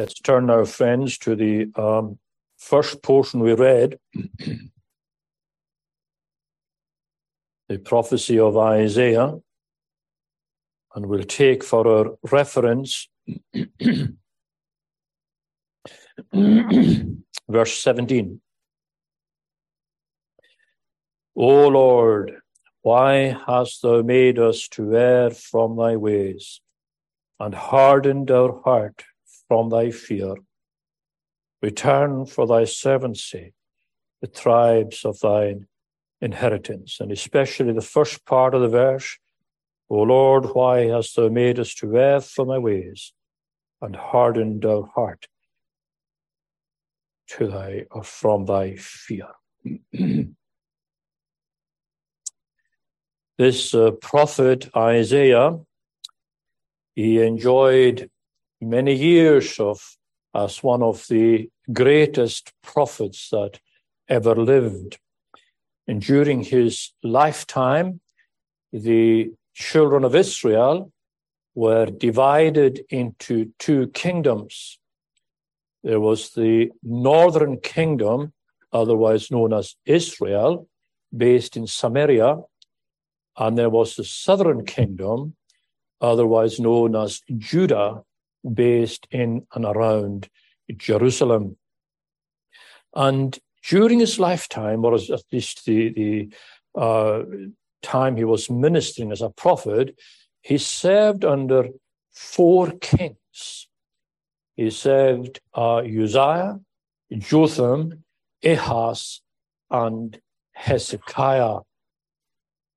Let's turn now, friends, to the um, first portion we read the prophecy of Isaiah. And we'll take for our reference verse 17. O Lord, why hast thou made us to err from thy ways, and hardened our heart from thy fear? Return for thy servant's sake the tribes of thine inheritance, and especially the first part of the verse. O Lord, why hast thou made us to err from thy ways, and hardened our heart to thy or from thy fear? This uh, prophet Isaiah, he enjoyed many years of as one of the greatest prophets that ever lived. And during his lifetime, the children of Israel were divided into two kingdoms. There was the northern kingdom, otherwise known as Israel, based in Samaria, and there was the southern kingdom, otherwise known as Judah, based in and around Jerusalem. And during his lifetime, or at least the, the uh, time he was ministering as a prophet, he served under four kings. He served uh, Uzziah, Jotham, Ahaz, and Hezekiah.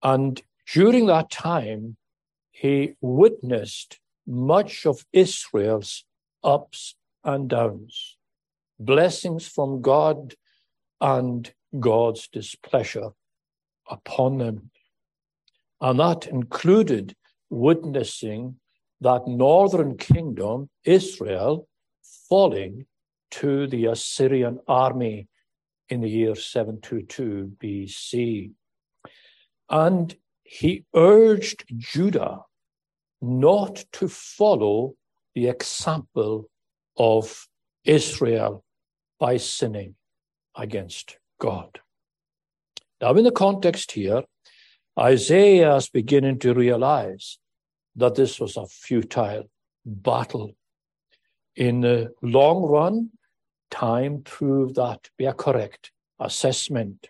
And during that time, he witnessed much of Israel's ups and downs, blessings from God and God's displeasure upon them. And that included witnessing that northern kingdom, Israel, falling to the Assyrian army in the year 722 BC. And he urged Judah not to follow the example of Israel by sinning against God. Now, in the context here, Isaiah is beginning to realize that this was a futile battle. In the long run, time proved that to be a correct assessment.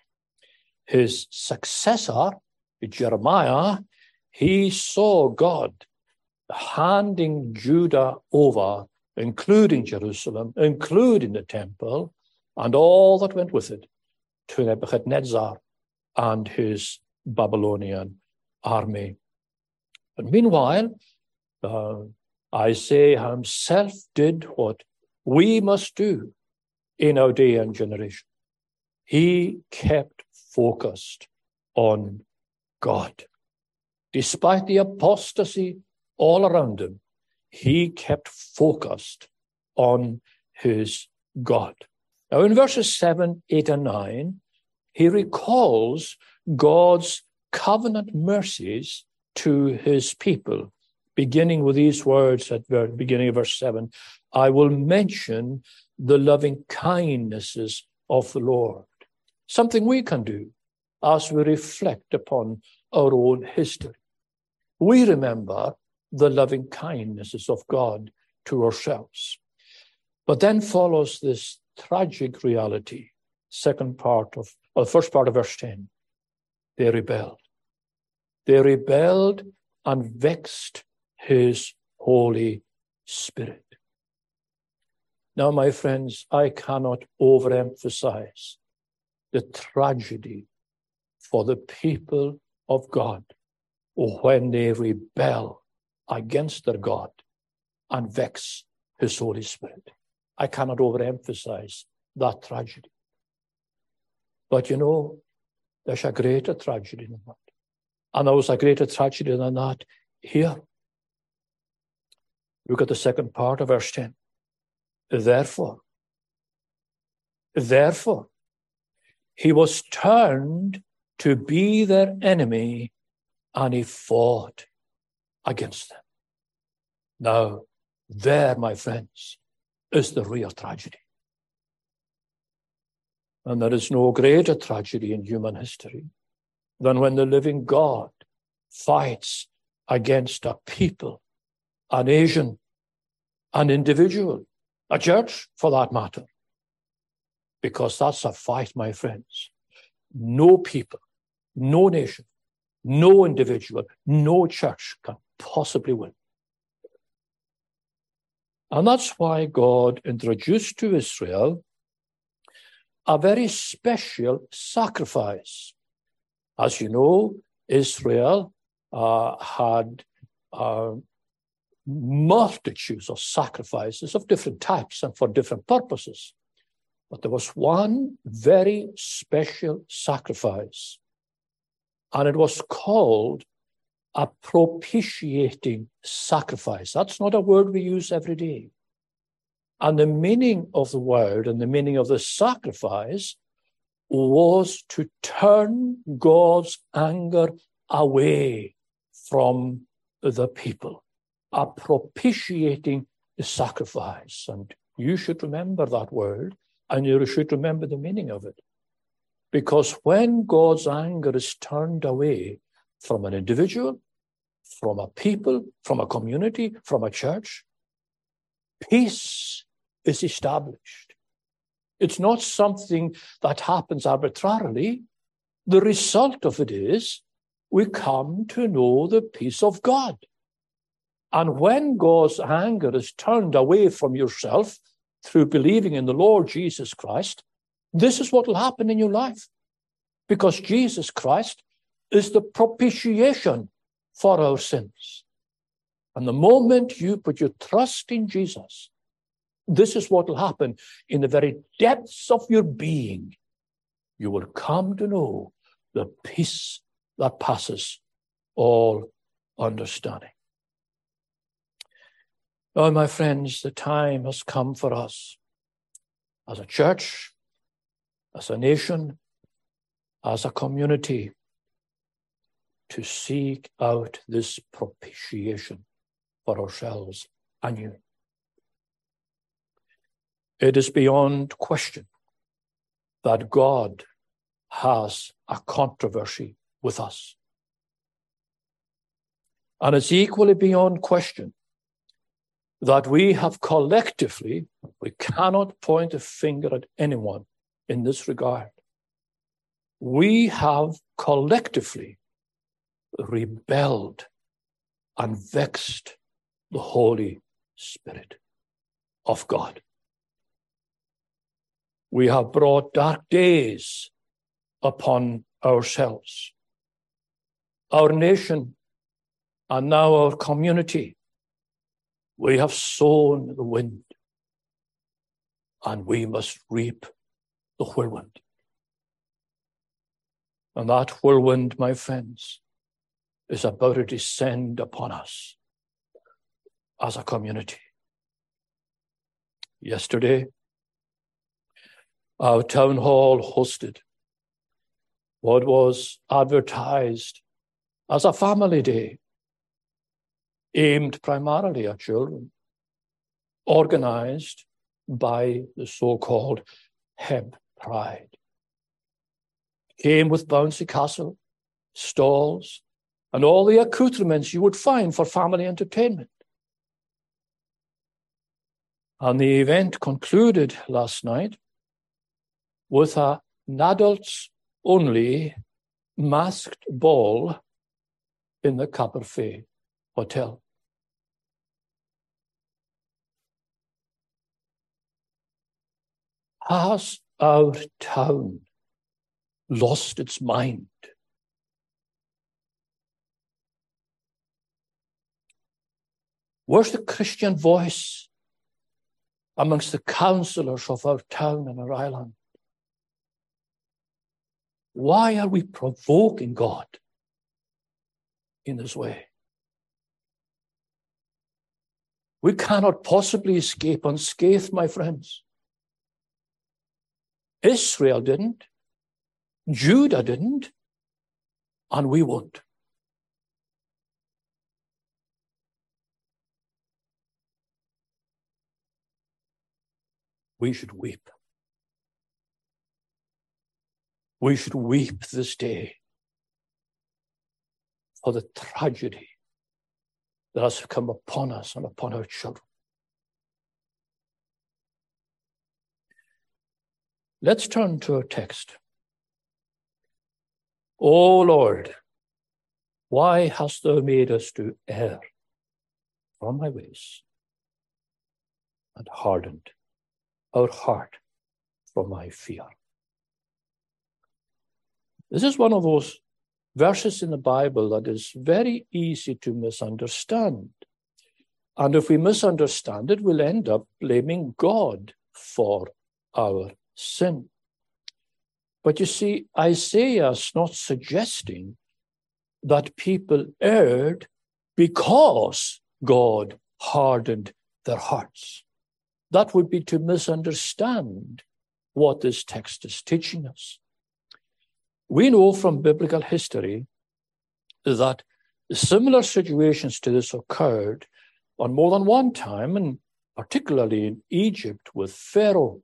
His successor, Jeremiah, he saw God handing Judah over, including Jerusalem, including the temple, and all that went with it, to Nebuchadnezzar and his Babylonian army. But meanwhile, uh, Isaiah himself did what we must do in our day and generation. He kept focused on God. Despite the apostasy all around him, he kept focused on his God. Now, in verses 7, 8, and 9, he recalls God's covenant mercies to his people, beginning with these words at the beginning of verse 7 I will mention the loving kindnesses of the Lord. Something we can do as we reflect upon our own history. We remember the loving kindnesses of God to ourselves. But then follows this tragic reality, second part of, or the first part of verse 10. They rebelled. They rebelled and vexed his Holy Spirit. Now, my friends, I cannot overemphasize the tragedy for the people of God when they rebel against their God and vex his Holy Spirit. I cannot overemphasize that tragedy. But you know, there's a greater tragedy than that. And there was a greater tragedy than that here. Look at the second part of verse 10. Therefore, therefore, he was turned to be their enemy and he fought against them. Now, there, my friends, is the real tragedy. And there is no greater tragedy in human history than when the living God fights against a people, a nation, an individual, a church for that matter. Because that's a fight, my friends. No people, no nation, no individual, no church can possibly win. And that's why God introduced to Israel a very special sacrifice. As you know, Israel uh, had uh, multitudes of sacrifices of different types and for different purposes. But there was one very special sacrifice, and it was called a propitiating sacrifice. That's not a word we use every day. And the meaning of the word and the meaning of the sacrifice was to turn God's anger away from the people, a propitiating sacrifice. And you should remember that word and you should remember the meaning of it. Because when God's anger is turned away from an individual, from a people, from a community, from a church, peace is established. It's not something that happens arbitrarily. The result of it is we come to know the peace of God. And when God's anger is turned away from yourself through believing in the Lord Jesus Christ, this is what will happen in your life. Because Jesus Christ is the propitiation for our sins. And the moment you put your trust in Jesus, this is what will happen in the very depths of your being. You will come to know the peace that passes all understanding. Now, my friends, the time has come for us as a church, as a nation, as a community to seek out this propitiation for ourselves anew. It is beyond question that God has a controversy with us. And it's equally beyond question that we have collectively, we cannot point a finger at anyone in this regard. We have collectively rebelled and vexed the Holy Spirit of God. We have brought dark days upon ourselves, our nation, and now our community. We have sown the wind, and we must reap the whirlwind. And that whirlwind, my friends, is about to descend upon us as a community. Yesterday, our town hall hosted what was advertised as a family day aimed primarily at children, organized by the so called Heb Pride. Came with bouncy castle, stalls, and all the accoutrements you would find for family entertainment. And the event concluded last night with an adults only masked ball in the Caberfeidh Hotel. Has our town lost its mind? Where's the Christian voice amongst the councillors of our town and our island? Why are we provoking God in this way? We cannot possibly escape unscathed, my friends. Israel didn't, Judah didn't, and we won't. We should weep. We should weep this day for the tragedy that has come upon us and upon our children. Let's turn to our text. O Lord, why hast thou made us to err from thy ways and hardened our heart from my fear? This is one of those verses in the Bible that is very easy to misunderstand. And if we misunderstand it, we'll end up blaming God for our sin. But you see, Isaiah is not suggesting that people erred because God hardened their hearts. That would be to misunderstand what this text is teaching us. We know from biblical history that similar situations to this occurred on more than one time, and particularly in Egypt with Pharaoh.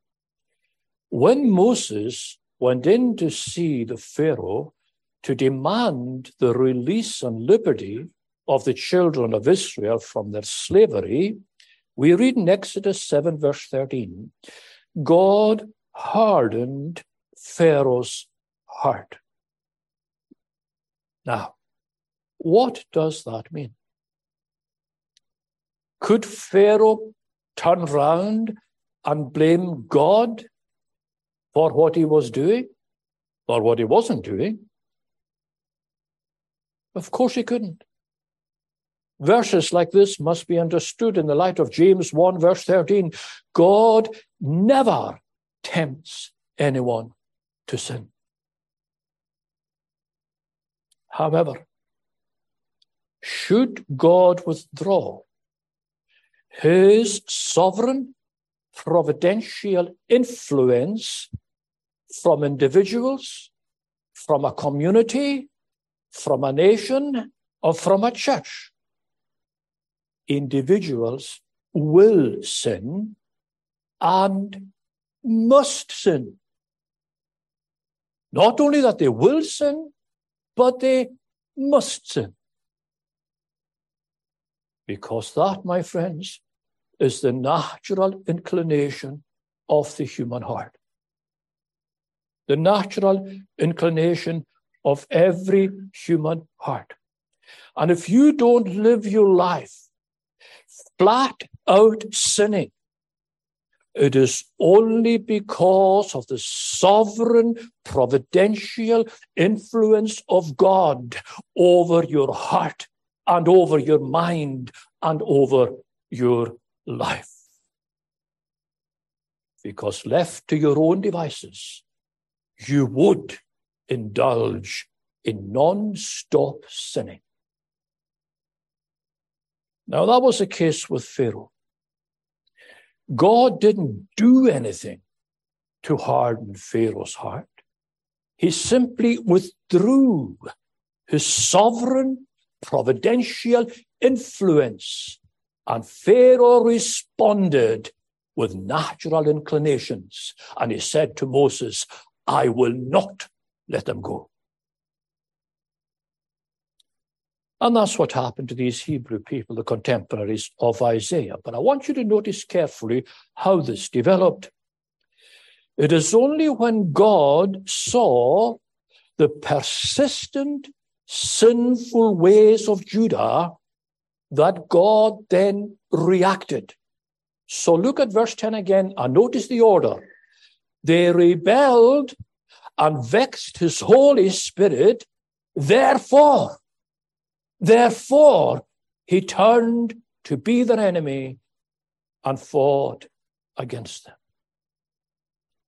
When Moses went in to see the Pharaoh to demand the release and liberty of the children of Israel from their slavery, we read in Exodus 7, verse 13 God hardened Pharaoh's heart. Now, what does that mean? Could Pharaoh turn round and blame God for what he was doing or what he wasn't doing? Of course he couldn't. Verses like this must be understood in the light of James 1, verse 13. God never tempts anyone to sin. However, should God withdraw his sovereign providential influence from individuals, from a community, from a nation, or from a church, individuals will sin and must sin. Not only that they will sin, but they must sin. Because that, my friends, is the natural inclination of the human heart. The natural inclination of every human heart. And if you don't live your life flat out sinning, it is only because of the sovereign, providential influence of God over your heart and over your mind and over your life. Because left to your own devices, you would indulge in non stop sinning. Now, that was the case with Pharaoh. God didn't do anything to harden Pharaoh's heart. He simply withdrew his sovereign, providential influence. And Pharaoh responded with natural inclinations. And he said to Moses, I will not let them go. And that's what happened to these Hebrew people, the contemporaries of Isaiah. But I want you to notice carefully how this developed. It is only when God saw the persistent, sinful ways of Judah that God then reacted. So look at verse 10 again and notice the order. They rebelled and vexed his Holy Spirit. Therefore, Therefore, he turned to be their enemy and fought against them.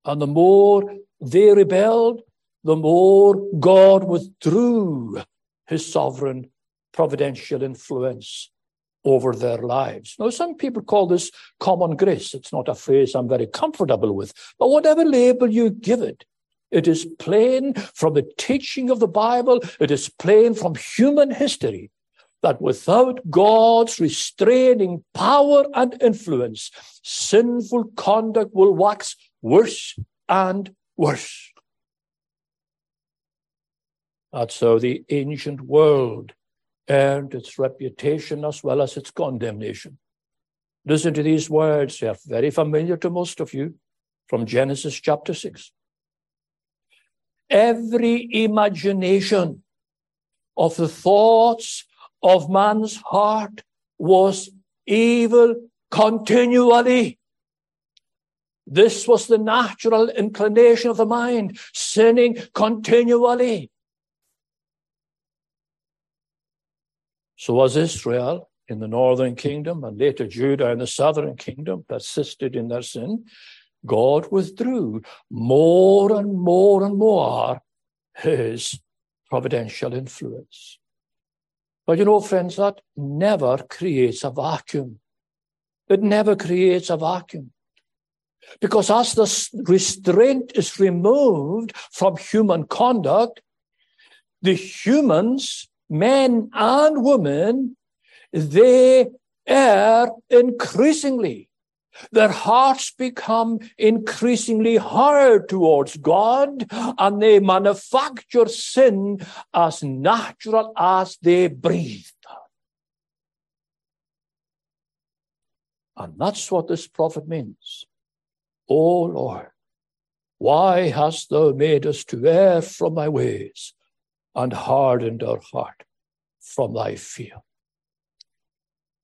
And the more they rebelled, the more God withdrew his sovereign providential influence over their lives. Now, some people call this common grace. It's not a phrase I'm very comfortable with, but whatever label you give it, it is plain from the teaching of the Bible. It is plain from human history that without God's restraining power and influence, sinful conduct will wax worse and worse. That's how the ancient world earned its reputation as well as its condemnation. Listen to these words, they are very familiar to most of you from Genesis chapter 6. Every imagination of the thoughts of man's heart was evil continually. This was the natural inclination of the mind, sinning continually. So was Israel in the northern kingdom and later Judah in the southern kingdom persisted in their sin. God withdrew more and more and more his providential influence. But you know, friends, that never creates a vacuum. It never creates a vacuum. Because as the restraint is removed from human conduct, the humans men and women, they err increasingly. Their hearts become increasingly hard towards God and they manufacture sin as natural as they breathe. And that's what this prophet means. O Lord, why hast thou made us to err from thy ways? and hardened our heart from thy fear.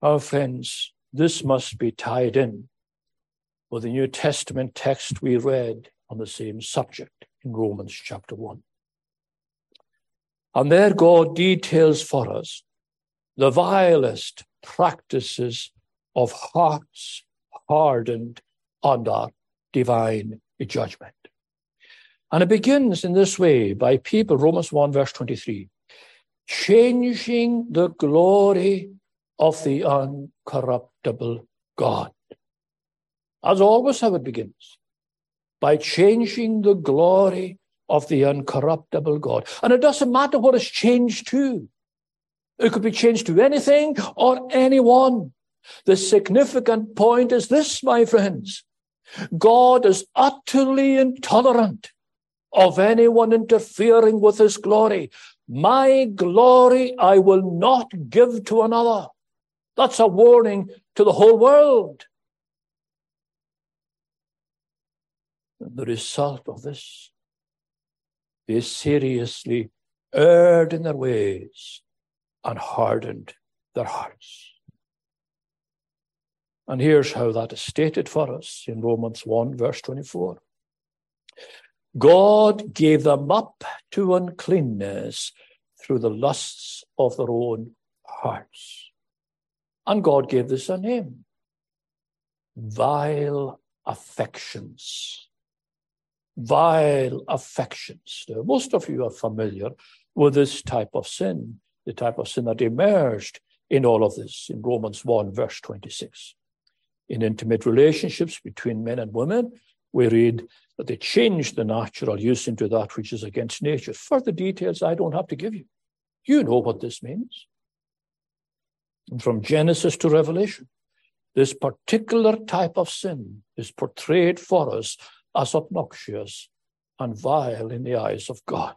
Our friends, this must be tied in with the New Testament text we read on the same subject in Romans chapter 1. And there God details for us the vilest practices of hearts hardened under divine judgment. And it begins in this way by people, Romans 1, verse 23, changing the glory of the uncorruptible God. As always, how it begins by changing the glory of the uncorruptible God. And it doesn't matter what it's changed to. It could be changed to anything or anyone. The significant point is this, my friends. God is utterly intolerant of anyone interfering with his glory. My glory I will not give to another. That's a warning to the whole world. And the result of this is seriously erred in their ways and hardened their hearts. And here's how that is stated for us in Romans 1, verse 24. God gave them up to uncleanness through the lusts of their own hearts. And God gave this a name vile affections. Vile affections. Most of you are familiar with this type of sin, the type of sin that emerged in all of this in Romans 1, verse 26. In intimate relationships between men and women, we read that they changed the natural use into that which is against nature. Further details I don't have to give you. You know what this means. And from Genesis to Revelation, this particular type of sin is portrayed for us as obnoxious and vile in the eyes of God.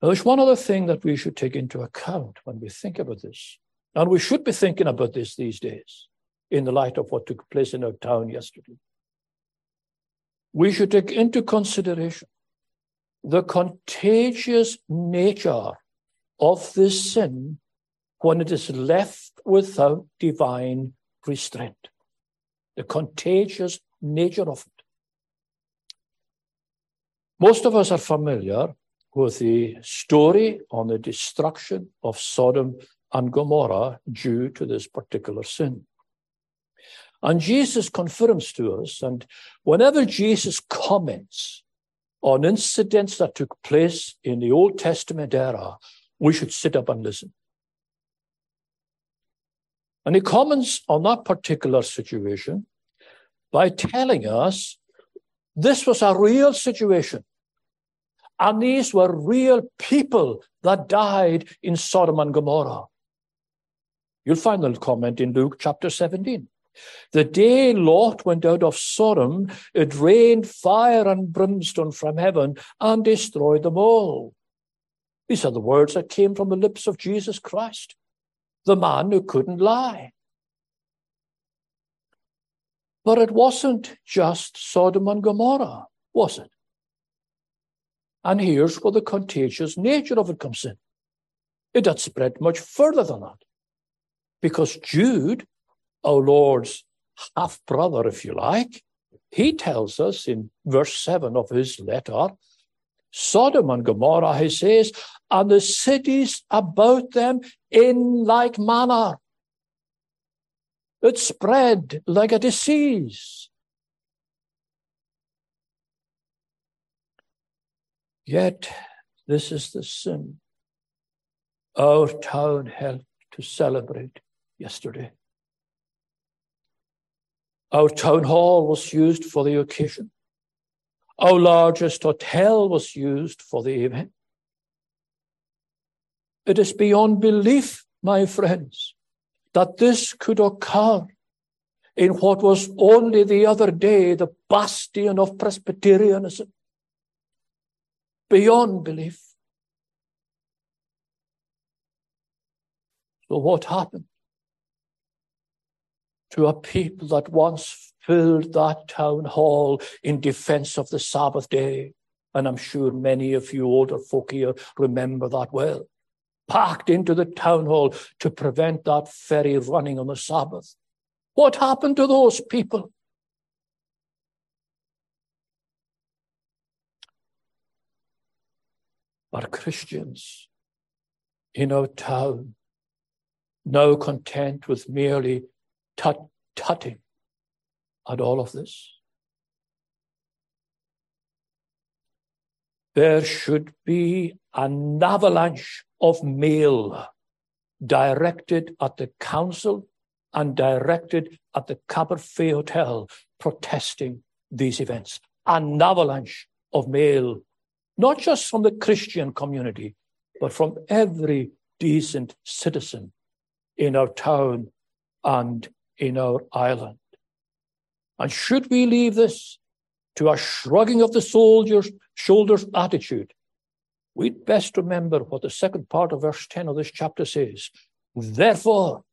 Now, there's one other thing that we should take into account when we think about this. And we should be thinking about this these days in the light of what took place in our town yesterday we should take into consideration the contagious nature of this sin when it is left without divine restraint. The contagious nature of it. Most of us are familiar with the story on the destruction of Sodom and Gomorrah due to this particular sin. And Jesus confirms to us, and whenever Jesus comments on incidents that took place in the Old Testament era, we should sit up and listen. And he comments on that particular situation by telling us this was a real situation. And these were real people that died in Sodom and Gomorrah. You'll find the comment in Luke chapter 17. The day Lot went out of Sodom, it rained fire and brimstone from heaven and destroyed them all. These are the words that came from the lips of Jesus Christ, the man who couldn't lie. But it wasn't just Sodom and Gomorrah, was it? And here's where the contagious nature of it comes in. It had spread much further than that. Because Jude, our Lord's half brother, if you like, he tells us in verse 7 of his letter Sodom and Gomorrah, he says, and the cities about them in like manner. It spread like a disease. Yet, this is the sin our town helped to celebrate yesterday. Our town hall was used for the occasion. Our largest hotel was used for the event. It is beyond belief, my friends, that this could occur in what was only the other day the bastion of Presbyterianism. Beyond belief. So, what happened to a people that once filled that town hall in defense of the Sabbath day. And I'm sure many of you older folk here remember that well. Packed into the town hall to prevent that ferry running on the Sabbath. What happened to those people? Are Christians in our town now content with merely tut tutting at all of this. There should be an avalanche of mail directed at the council and directed at the Caberfeidh Hotel protesting these events. An avalanche of mail, not just from the Christian community, but from every decent citizen in our town and in our island. And should we leave this to a shrugging of the soldiers' shoulders attitude, we'd best remember what the second part of verse 10 of this chapter says. Therefore,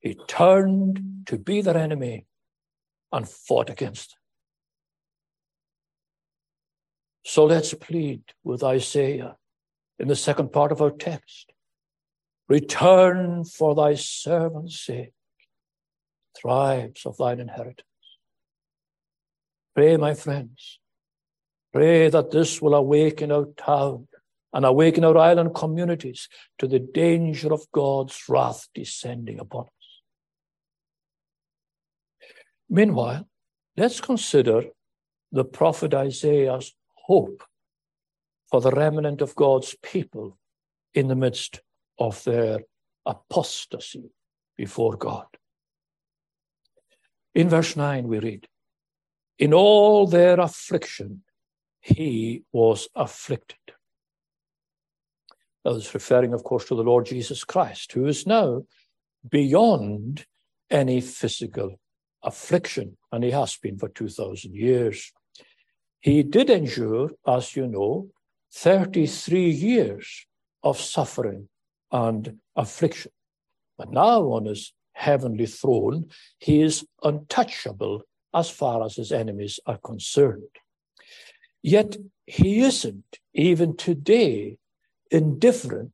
he turned to be their enemy and fought against. So let's plead with Isaiah in the second part of our text. Return for thy servant's sake, tribes of thine inheritance. Pray, my friends. Pray that this will awaken our town and awaken our island communities to the danger of God's wrath descending upon us. Meanwhile, let's consider the prophet Isaiah's hope for the remnant of God's people in the midst of their apostasy before God. In verse 9, we read, in all their affliction, he was afflicted. That was referring, of course, to the Lord Jesus Christ, who is now beyond any physical affliction, and he has been for 2,000 years. He did endure, as you know, 33 years of suffering and affliction. But now on his heavenly throne, he is untouchable as far as his enemies are concerned. Yet he isn't, even today, indifferent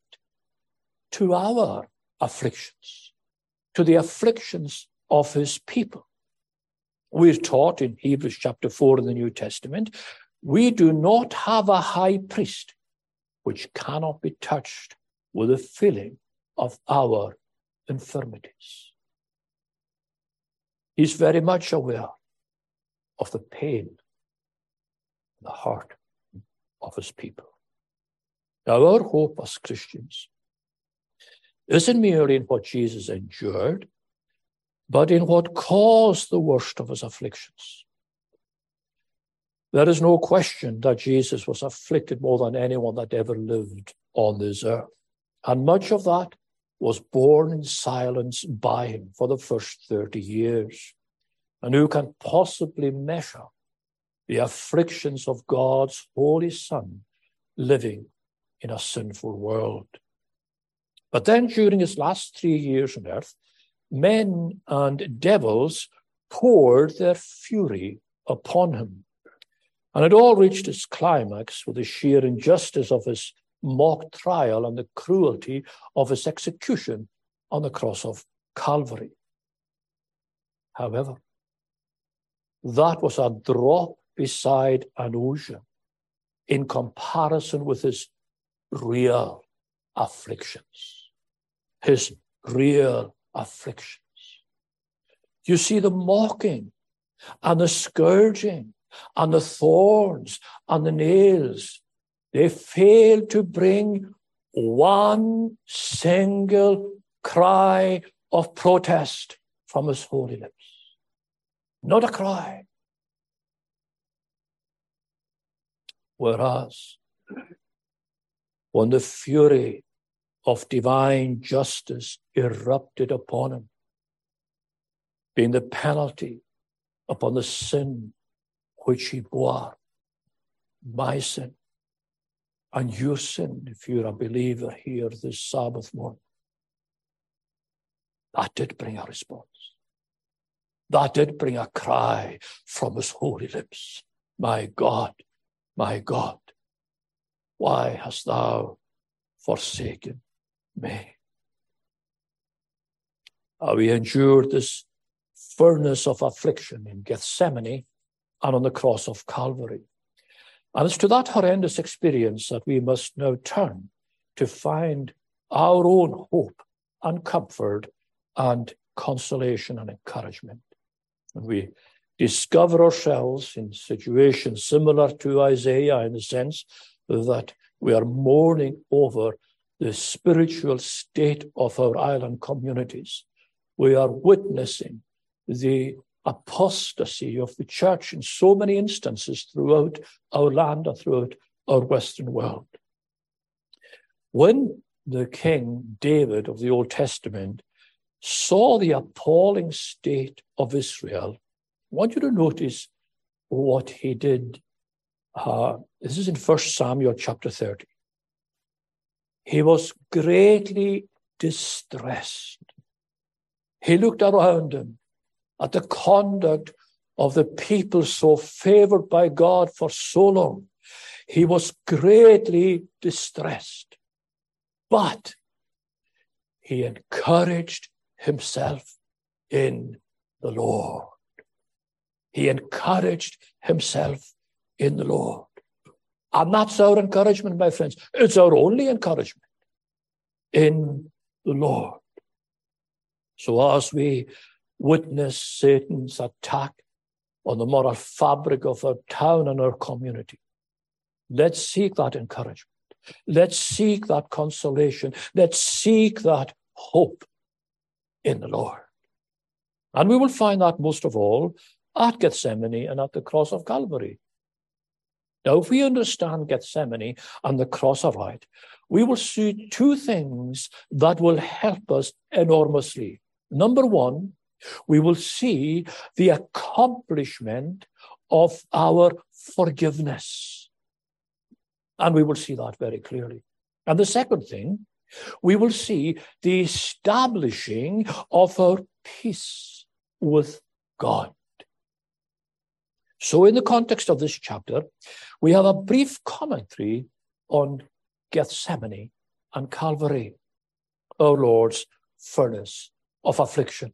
to our afflictions, to the afflictions of his people. We're taught in Hebrews chapter 4 in the New Testament, we do not have a high priest which cannot be touched with the feeling of our infirmities. He's very much aware of the pain in the heart of his people. Our hope as Christians isn't merely in what Jesus endured, but in what caused the worst of his afflictions. There is no question that Jesus was afflicted more than anyone that ever lived on this earth. And much of that was borne in silence by him for the first 30 years. And who can possibly measure the afflictions of God's Holy Son living in a sinful world? But then during his last three years on earth, men and devils poured their fury upon him. And it all reached its climax with the sheer injustice of his mock trial and the cruelty of his execution on the cross of Calvary. However, that was a drop beside an ocean in comparison with his real afflictions. His real afflictions. You see the mocking and the scourging and the thorns and the nails. They fail to bring one single cry of protest from his holy lips. Not a cry. Whereas, when the fury of divine justice erupted upon him, being the penalty upon the sin which he bore, my sin and your sin, if you're a believer here this Sabbath morning. That did bring a response. That did bring a cry from his holy lips. My God, my God, why hast thou forsaken me? How we endured this furnace of affliction in Gethsemane and on the cross of Calvary. And it's to that horrendous experience that we must now turn to find our own hope and comfort and consolation and encouragement. And we discover ourselves in situations similar to Isaiah in the sense that we are mourning over the spiritual state of our island communities. We are witnessing the apostasy of the church in so many instances throughout our land and throughout our Western world. When the King David of the Old Testament saw the appalling state of Israel, I want you to notice what he did. Uh, this is in First Samuel chapter 30. He was greatly distressed. He looked around him at the conduct of the people so favored by God for so long, he was greatly distressed. But he encouraged himself in the Lord. He encouraged himself in the Lord. And that's our encouragement, my friends. It's our only encouragement in the Lord. So as we witness Satan's attack on the moral fabric of our town and our community. Let's seek that encouragement. Let's seek that consolation. Let's seek that hope in the Lord. And we will find that most of all at Gethsemane and at the cross of Calvary. Now, if we understand Gethsemane and the cross aright, we will see two things that will help us enormously. Number one, we will see the accomplishment of our forgiveness. And we will see that very clearly. And the second thing, we will see the establishing of our peace with God. So, in the context of this chapter, we have a brief commentary on Gethsemane and Calvary, our Lord's furnace of affliction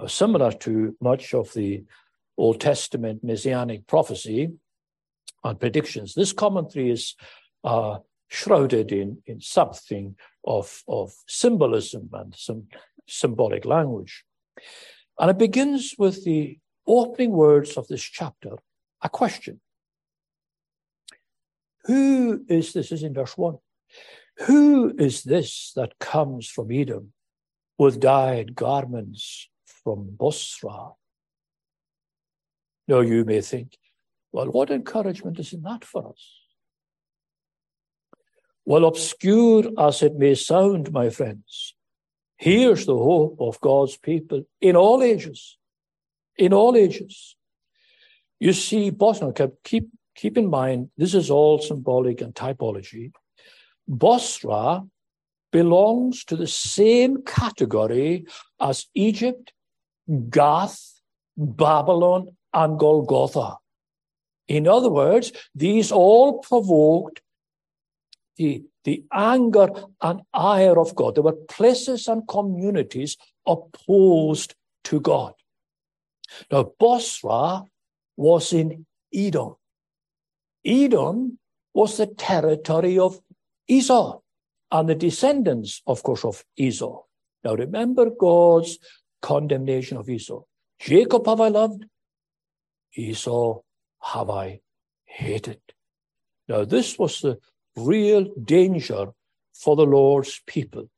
uh, similar to much of the Old Testament messianic prophecy and predictions. This commentary is uh, shrouded in, in something of, of symbolism and some symbolic language. And it begins with the opening words of this chapter, a question. Who is this? is in verse 1. Who is this that comes from Edom with dyed garments from Bozrah. Now you may think, Well, what encouragement is in that for us? Well, obscure as it may sound, my friends, here's the hope of God's people in all ages. In all ages. You see, Bozrah, keep, keep in mind, this is all symbolic and typology. Bozrah belongs to the same category as Egypt, Gath, Babylon, and Golgotha. In other words, these all provoked the, the anger and ire of God. There were places and communities opposed to God. Now, Bozrah was in Edom. Edom was the territory of Esau and the descendants, of course, of Esau. Now remember God's condemnation of Esau. Jacob have I loved, Esau have I hated. Now this was the real danger for the Lord's people.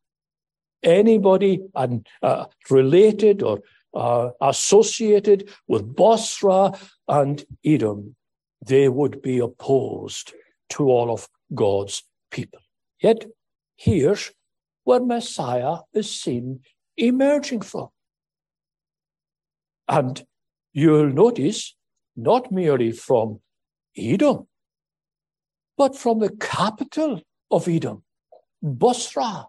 Anybody uh, related or uh, associated with Bozrah and Edom, they would be opposed to all of God's people. Yet here's where Messiah is seen emerging from. And you'll notice not merely from Edom, but from the capital of Edom, Bozrah.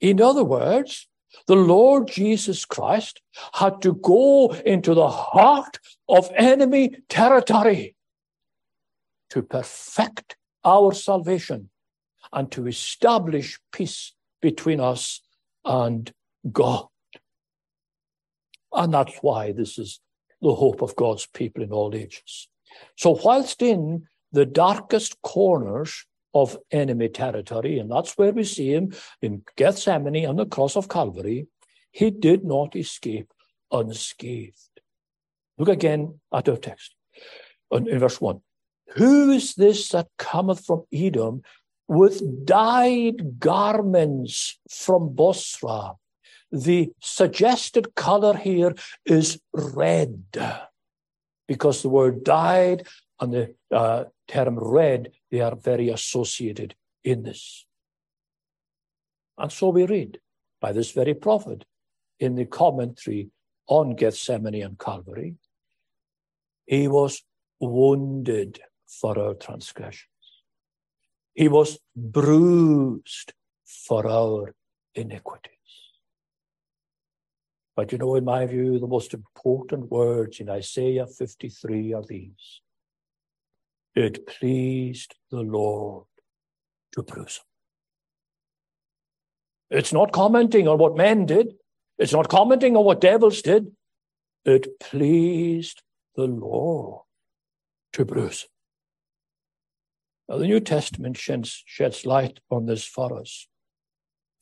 In other words, the Lord Jesus Christ had to go into the heart of enemy territory to perfect our salvation and to establish peace between us and God. And that's why this is the hope of God's people in all ages. So, whilst in the darkest corners of enemy territory, and that's where we see him in Gethsemane on the cross of Calvary, he did not escape unscathed. Look again at our text in verse 1. Who is this that cometh from Edom with dyed garments from Bozrah? The suggested color here is red because the word dyed and the uh, term red, they are very associated in this. And so we read by this very prophet in the commentary on Gethsemane and Calvary, he was wounded for our transgressions. He was bruised for our iniquities. But you know, in my view, the most important words in Isaiah 53 are these It pleased the Lord to bruise him. It's not commenting on what men did, it's not commenting on what devils did. It pleased the Lord to bruise him. Now, the New Testament sheds, sheds light on this for us.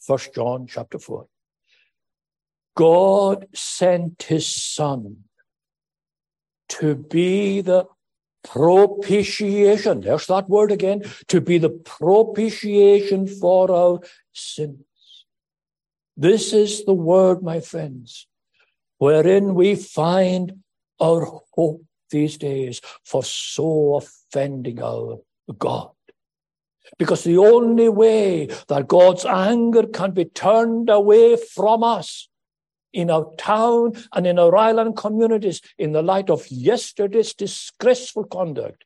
First John chapter 4. God sent his son to be the propitiation. There's that word again. To be the propitiation for our sins. This is the word, my friends, wherein we find our hope these days for so offending our God. Because the only way that God's anger can be turned away from us in our town and in our island communities in the light of yesterday's disgraceful conduct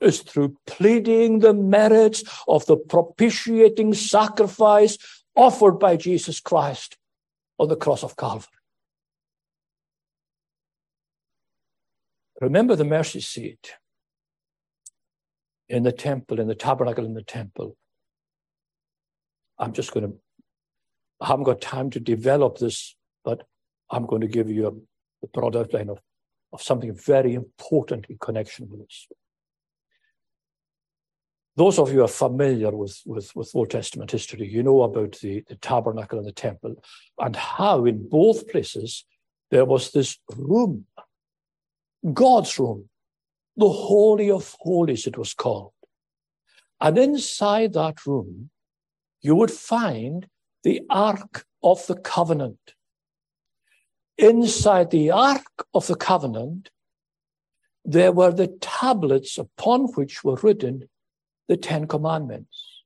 is through pleading the merits of the propitiating sacrifice offered by Jesus Christ on the cross of Calvary. Remember the mercy seat in the temple, in the tabernacle in the temple. I'm just going to, I haven't got time to develop this, but I'm going to give you a, a broad outline of, of something very important in connection with this. Those of you who are familiar with, with, with Old Testament history, you know about the, the tabernacle and the temple, and how in both places there was this room, God's room, the Holy of Holies, it was called. And inside that room, you would find the Ark of the Covenant. Inside the Ark of the Covenant, there were the tablets upon which were written the Ten Commandments.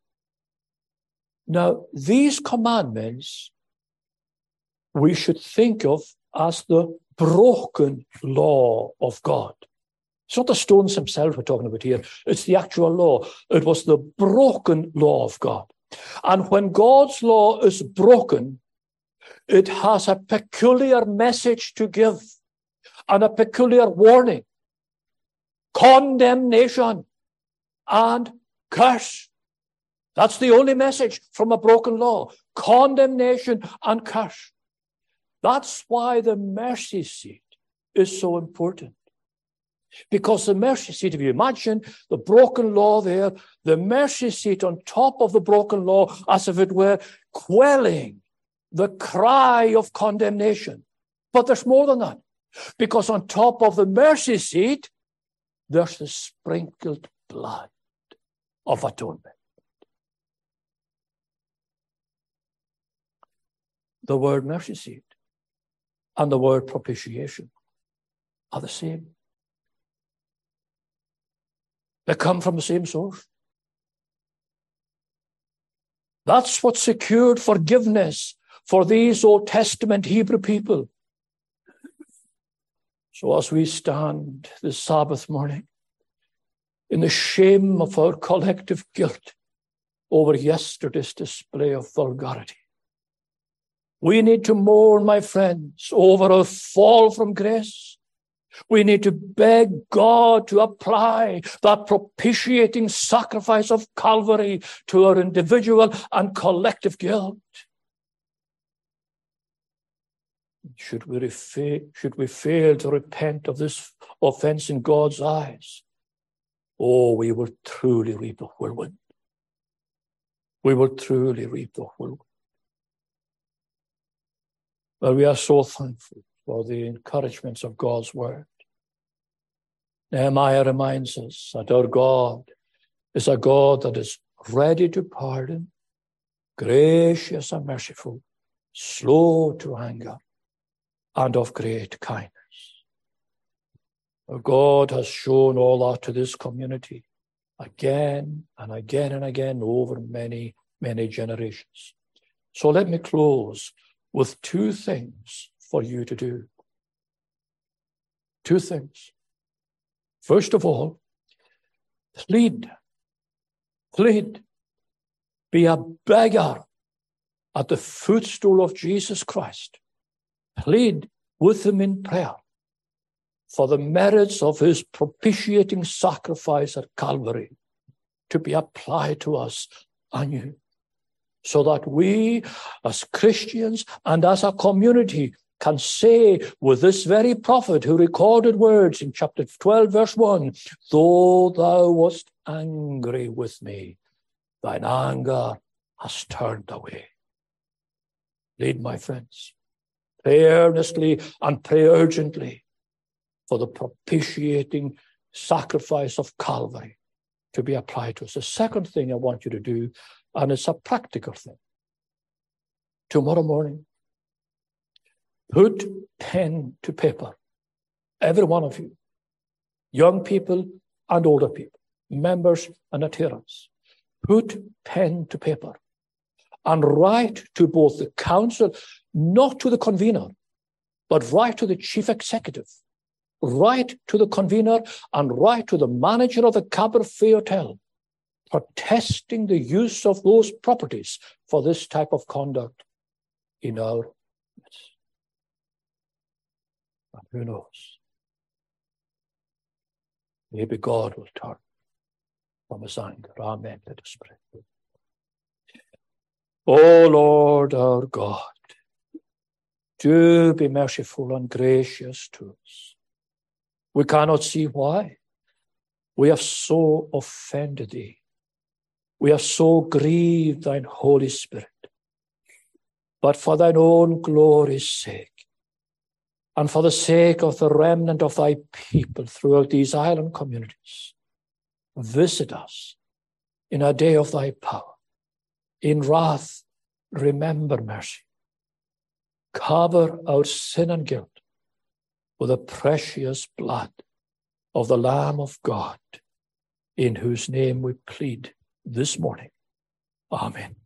Now, these commandments we should think of as the broken law of God. It's not the stones themselves we're talking about here, it's the actual law. It was the broken law of God. And when God's law is broken, it has a peculiar message to give and a peculiar warning condemnation and curse. That's the only message from a broken law condemnation and curse. That's why the mercy seat is so important. Because the mercy seat, if you imagine the broken law there, the mercy seat on top of the broken law, as if it were quelling the cry of condemnation. But there's more than that. Because on top of the mercy seat, there's the sprinkled blood of atonement. The word mercy seat and the word propitiation are the same. They come from the same source. That's what secured forgiveness for these Old Testament Hebrew people. So as we stand this Sabbath morning in the shame of our collective guilt over yesterday's display of vulgarity, we need to mourn, my friends, over our fall from grace we need to beg God to apply that propitiating sacrifice of Calvary to our individual and collective guilt. Should we, refa- should we fail to repent of this offense in God's eyes, oh, we will truly reap the whirlwind. We will truly reap the whirlwind. But we are so thankful for the encouragements of God's word. Nehemiah reminds us that our God is a God that is ready to pardon, gracious and merciful, slow to anger, and of great kindness. God has shown all that to this community again and again and again over many, many generations. So let me close with two things for you to do. Two things. First of all, plead, plead, be a beggar at the footstool of Jesus Christ. Plead with him in prayer for the merits of his propitiating sacrifice at Calvary to be applied to us anew so that we as Christians and as a community can say with this very prophet who recorded words in chapter 12, verse 1 Though thou wast angry with me, thine anger has turned away. Lead my friends. Pray earnestly and pray urgently for the propitiating sacrifice of Calvary to be applied to us. The second thing I want you to do and it's a practical thing. Tomorrow morning, put pen to paper, every one of you, young people and older people, members and adherents, put pen to paper and write to both the council, not to the convener, but write to the chief executive, write to the convener and write to the manager of the Caberfeidh Hotel protesting the use of those properties for this type of conduct in our midst. And who knows? Maybe God will turn from his anger. Amen. Let us pray. O Lord our God, do be merciful and gracious to us. We cannot see why. We have so offended thee. We have so grieved thine Holy Spirit. But for thine own glory's sake, and for the sake of the remnant of thy people throughout these island communities, visit us in a day of thy power. In wrath, remember mercy. Cover our sin and guilt with the precious blood of the Lamb of God, in whose name we plead this morning. Amen.